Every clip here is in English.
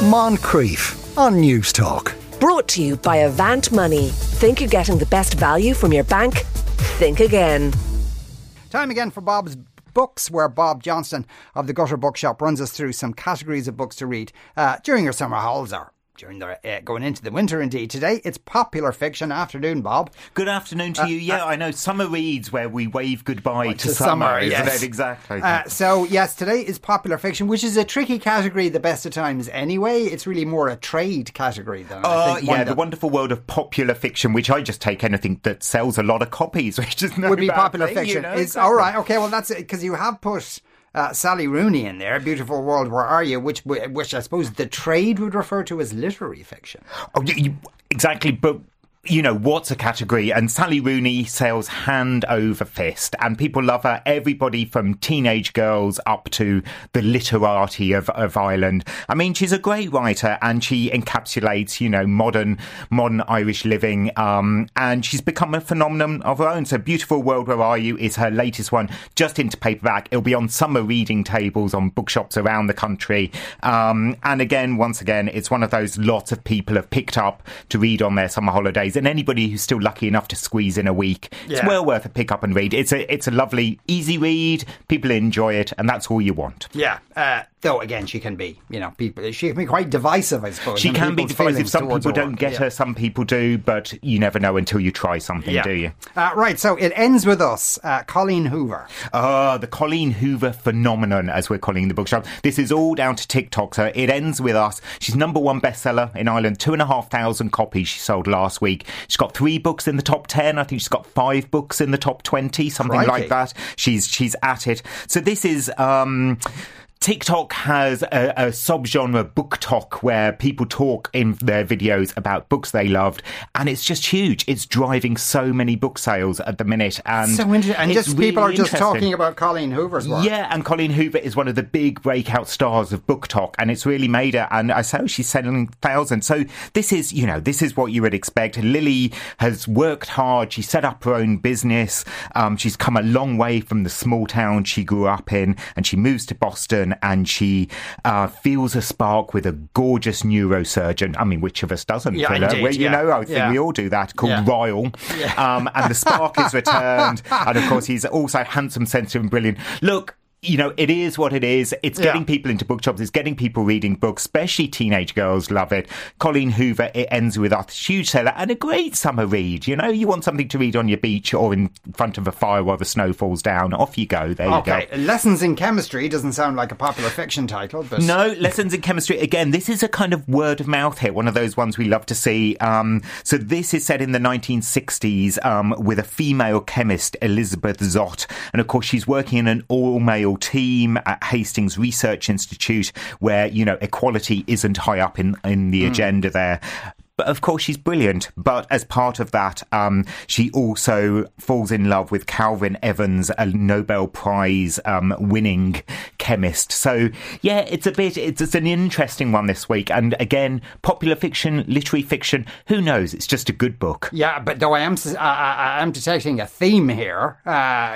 Moncrieff on Newstalk. Brought to you by Avant Money. Think you're getting the best value from your bank? Think again. Time again for Bob's Books, where Bob Johnston of the Gutter Bookshop runs us through some categories of books to read uh, during your summer holidays or during the uh, going into the winter. Indeed, today it's popular fiction. Afternoon, Bob. Good afternoon to Uh, you. Yeah, uh, I know summer reads where we wave goodbye to, to summer, summer, isn't yes. it? Exactly. Uh, so yes, today is popular fiction, which is a tricky category the best of times. Anyway, it's really more a trade category than Oh yeah, the wonderful world of popular fiction, which I just take anything that sells a lot of copies, which is no would be popular thing, you fiction. know, It's exactly. all right. Okay, well that's it because you have put. Uh, Sally Rooney in there, Beautiful World, Where Are You? Which, which I suppose the trade would refer to as literary fiction. Oh, you, exactly, but you know what's a category? And Sally Rooney sells hand over fist, and people love her. Everybody from teenage girls up to the literati of, of Ireland. I mean, she's a great writer, and she encapsulates, you know, modern modern Irish living. Um, and she's become a phenomenon of her own. So, Beautiful World, Where Are You? is her latest one, just into paperback. It'll be on summer reading tables on bookshops around the country. Um, and again, once again, it's one of those lots of people have picked up to read on their summer holidays. And anybody who's still lucky enough to squeeze in a week, it's well worth a pick up and read. It's a it's a lovely, easy read. People enjoy it, and that's all you want. Yeah. Uh, though again, she can be, you know, people. She can be quite divisive, I suppose. She can be divisive. Some people don't work. get Yeah. her, some people do, but you never know until you try something, Yeah. do you? Uh, right. So it ends with us, uh, Colleen Hoover. Ah, the Colleen Hoover phenomenon, as we're calling the bookshop. This is all down to TikTok. So it ends with us. She's number one bestseller in Ireland. Two and a half thousand copies she sold last week. She's got three books in the top ten. I think she's got five books in the top twenty, something Crikey. like that. She's she's at it. So this is. um TikTok has a, a subgenre BookTok where people talk in their videos about books they loved, and it's just huge. It's driving so many book sales at the minute, and So interesting. And just people are just talking about Colleen Hoover's work. Yeah, and Colleen Hoover is one of the big breakout stars of BookTok, and it's really made her. And I say she's selling thousands. So this is, you know, this is what you would expect. Lily has worked hard. She set up her own business. Um, she's come a long way from the small town she grew up in, and she moves to Boston, and she uh, feels a spark with a gorgeous neurosurgeon. I mean, which of us doesn't? Yeah, indeed, Well, you yeah. know, I think Yeah. we all do that. Called Yeah. Ryle, um, and the spark is returned, and of course he's also handsome, sensitive, and brilliant. Look. You know, it is what it is. It's Yeah. getting people into bookshops. It's getting people reading books, especially teenage girls love it. Colleen Hoover, it ends with a huge seller and a great summer read. You know, you want something to read on your beach or in front of a fire while the snow falls down. Off you go. There Okay. you go. Lessons in Chemistry doesn't sound like a popular fiction title, but No, lessons in chemistry. Again, this is a kind of word of mouth hit, one of those ones we love to see. Um, so this is set in the 1960s um, with a female chemist, Elizabeth Zott. And of course, she's working in an team at Hastings Research Institute where, you know, equality isn't high up in, in the agenda there. But of course, she's brilliant. But as part of that, um, she also falls in love with Calvin Evans, a Nobel Prize um, winning chemist. So, yeah, it's a bit, it's, it's an interesting one this week. And again, popular fiction, literary fiction, who knows? It's just a good book. Yeah, but though I am I, I- am detecting a theme here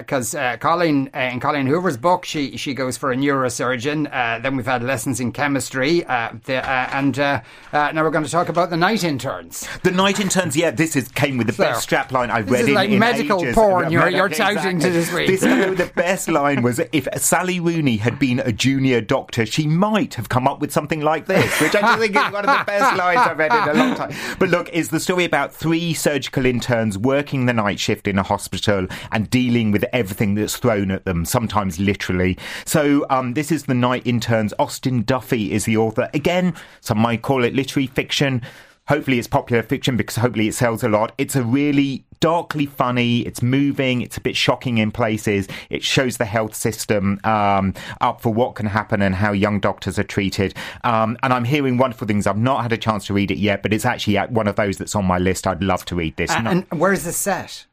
because uh, Colleen uh, in Colleen Hoover's book she she goes for a neurosurgeon. Uh, then we've had lessons in chemistry, uh, the, uh, and uh, uh, now we're going to talk about the night interns. The Night Interns, yeah, this is came with the So, best strapline I've read is in, like in medical ages. porn you're- you're touting to this week. This, the best line was if Sally Rooney had been a junior doctor, she might have come up with something like this, which I think is one of the best lines I've read in a long time. But look, it's the story about three surgical interns working the night shift in a hospital and dealing with everything that's thrown at them, sometimes literally. So um, this is the night interns. Austin Duffy is the author. Again, some might call it literary fiction. Hopefully, it's popular fiction because hopefully it sells a lot. It's a really darkly funny. It's moving. It's a bit shocking in places. It shows the health system um, up for what can happen and how young doctors are treated. Um, and I'm hearing wonderful things. I've not had a chance to read it yet, but it's actually one of those that's on my list. I'd love to read this. Not- and where's the set?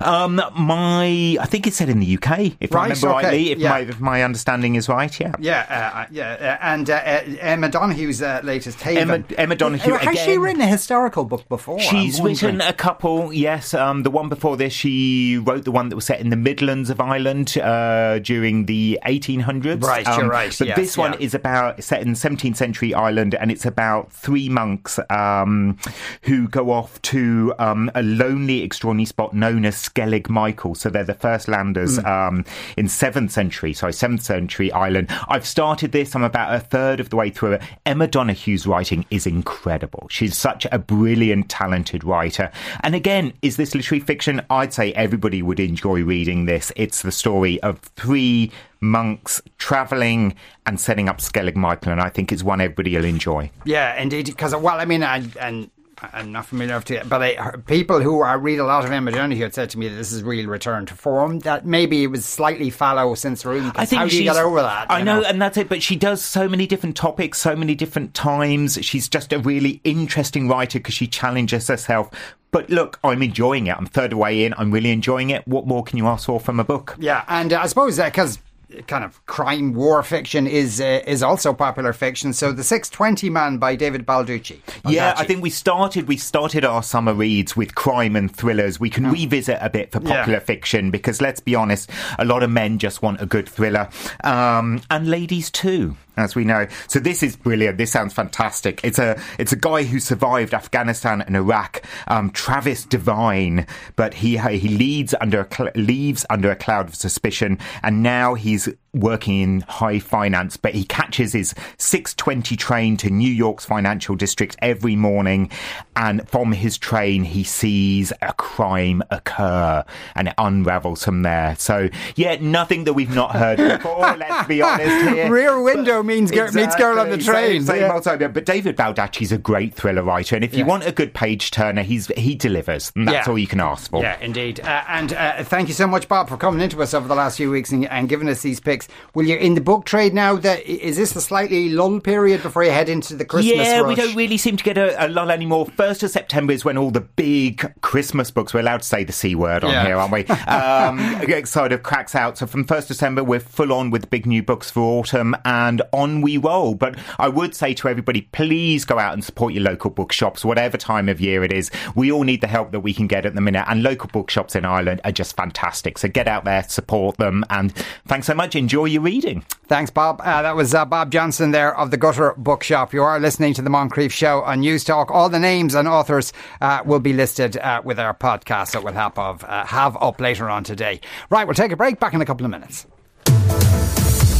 Um, my, I think it's set in the UK, if I remember okay, rightly, if, yeah. my, if my understanding is right, yeah. Yeah, uh, yeah, uh, and uh, uh, Emma Donoghue's uh, latest Haven. Emma- Emma Donoghue Uh, Has she written a historical book before? She's written a couple, yes. Um, the one before this, she wrote the one that was set in the Midlands of Ireland uh, during the 1800s. Right, Um, you're right, But yes, this one yeah. is about set in 17th century Ireland, and it's about three monks um, who go off to um, a lonely, extraordinary spot known as Skellig Michael. So they're the first landers Hmm. um, in 7th century, sorry, 7th century Ireland. I've started this. I'm about a third of the way through it. Emma Donoghue's writing is incredible. She's such a brilliant, talented writer. And again, is this literary fiction? I'd say everybody would enjoy reading this. It's the story of three monks traveling and setting up Skellig Michael, and I think it's one everybody will enjoy. Yeah, indeed. Because well, I mean, I, and I'm not familiar with it, but I, people who I read a lot of Emma Donoghue had said to me that this is real return to form. That maybe it was slightly fallow since Room. I think how do you get over that? I you know, and that's it. But she does so many different topics, so many different times. She's just a really interesting writer because she challenges herself. But look, I'm enjoying it. I'm third way in. I'm really enjoying it. What more can you ask for from a book? Yeah, and uh, I suppose because kind of crime war fiction is uh, is also popular fiction. So the Six Twenty Man by David Baldacci. Yeah, I think we started we started our summer reads with crime and thrillers. We can revisit a bit for Yeah. popular fiction because let's be honest, a lot of men just want a good thriller, um, and ladies too. As we know, so this is brilliant. This sounds fantastic. It's a it's a guy who survived Afghanistan and Iraq, um, Travis Devine, but he he leads under a cl- leaves under a cloud of suspicion, and now he's working in high finance. But he catches his six twenty train to New York's financial district every morning, and from his train he sees a crime occur, and it unravels from there. So yeah, nothing that we've not heard before. let's be honest here. Rear Window means girl- meets girl on the train. Same, same Yeah. yeah. But David Baldacci's a great thriller writer, and if you Yeah. want a good page turner, he's he delivers. And that's Yeah. all you can ask for. Yeah, indeed. Uh, and uh, thank you so much, Bob, for coming into us over the last few weeks and, and giving us these picks. Will you in the book trade now? That is this a slightly lull period before you head into the Christmas yeah, we don't really seem to get a, a lull anymore. First of September is when all the big Christmas books, we're allowed to say the C word on Yeah. here, aren't we? Um, sort of cracks out. So from 1st December, we're full on with big new books for autumn and on we roll. But I would say to everybody, please go out and support your local bookshops, whatever time of year it is. We all need the help that we can get at the minute. And local bookshops in Ireland are just fantastic. So get out there, support them. And thanks so much. Enjoy your reading. Thanks, Bob. Uh, that was uh, Bob Johnston there of the Gutter Bookshop. You are listening to the Moncrieff Show on Newstalk. All the names and authors uh, will be listed uh, with our podcast that we'll have, of, uh, have up later on today. Right, we'll take a break. Back in a couple of minutes.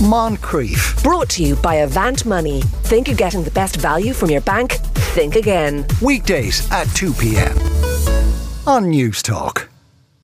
Moncrieff. Brought to you by Avant Money. Think you're getting the best value from your bank? Think again. Weekdays at 2 p.m. on Newstalk.